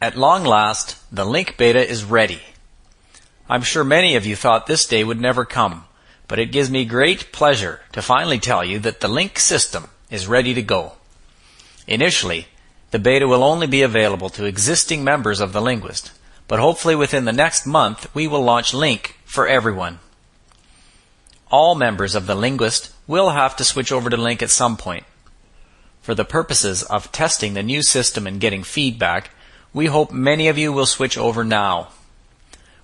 At long last, the LingQ beta is ready. I'm sure many of you thought this day would never come, but it gives me great pleasure to finally tell you that the LingQ system is ready to go. Initially, the beta will only be available to existing members of the Linguist, but hopefully within the next month we will launch LingQ for everyone. All members of the Linguist will have to switch over to LingQ at some point. For the purposes of testing the new system and getting feedback, we hope many of you will switch over now.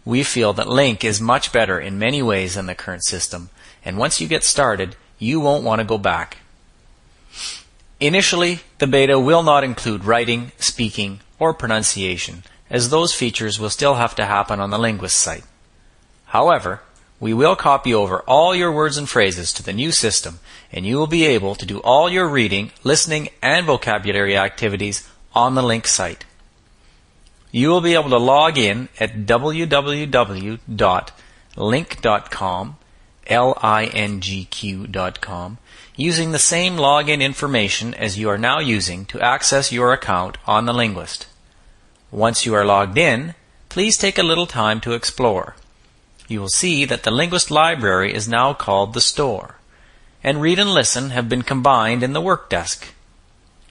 We feel that LingQ is much better in many ways than the current system, and once you get started, you won't want to go back. Initially, the beta will not include writing, speaking, or pronunciation, as those features will still have to happen on the Linguist site. However, we will copy over all your words and phrases to the new system, and you will be able to do all your reading, listening, and vocabulary activities on the LingQ site. You will be able to log in at www.lingq.com, L-I-N-G-Q.com, using the same login information as you are now using to access your account on the Linguist. Once you are logged in, please take a little time to explore. You will see that the Linguist library is now called the Store, and Read and Listen have been combined in the Work Desk.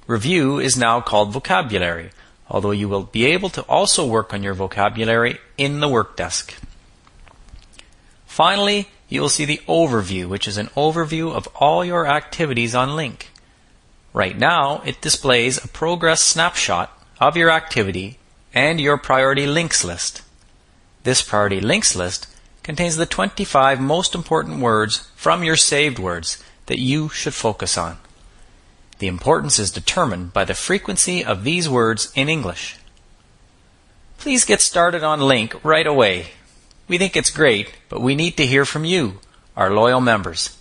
Review is now called Vocabulary, although you will be able to also work on your vocabulary in the work desk. Finally, you will see the overview, which is an overview of all your activities on LingQ. Right now, it displays a progress snapshot of your activity and your priority LingQs list. This priority LingQs list contains the 25 most important words from your saved words that you should focus on. The importance is determined by the frequency of these words in English. Please get started on LingQ right away. We think it's great, but we need to hear from you, our loyal members.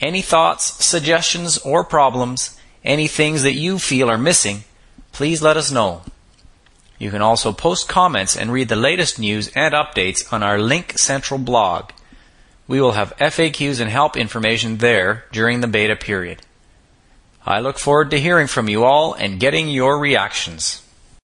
Any thoughts, suggestions, or problems, any things that you feel are missing, please let us know. You can also post comments and read the latest news and updates on our LingQ Central blog. We will have FAQs and help information there during the beta period. I look forward to hearing from you all and getting your reactions.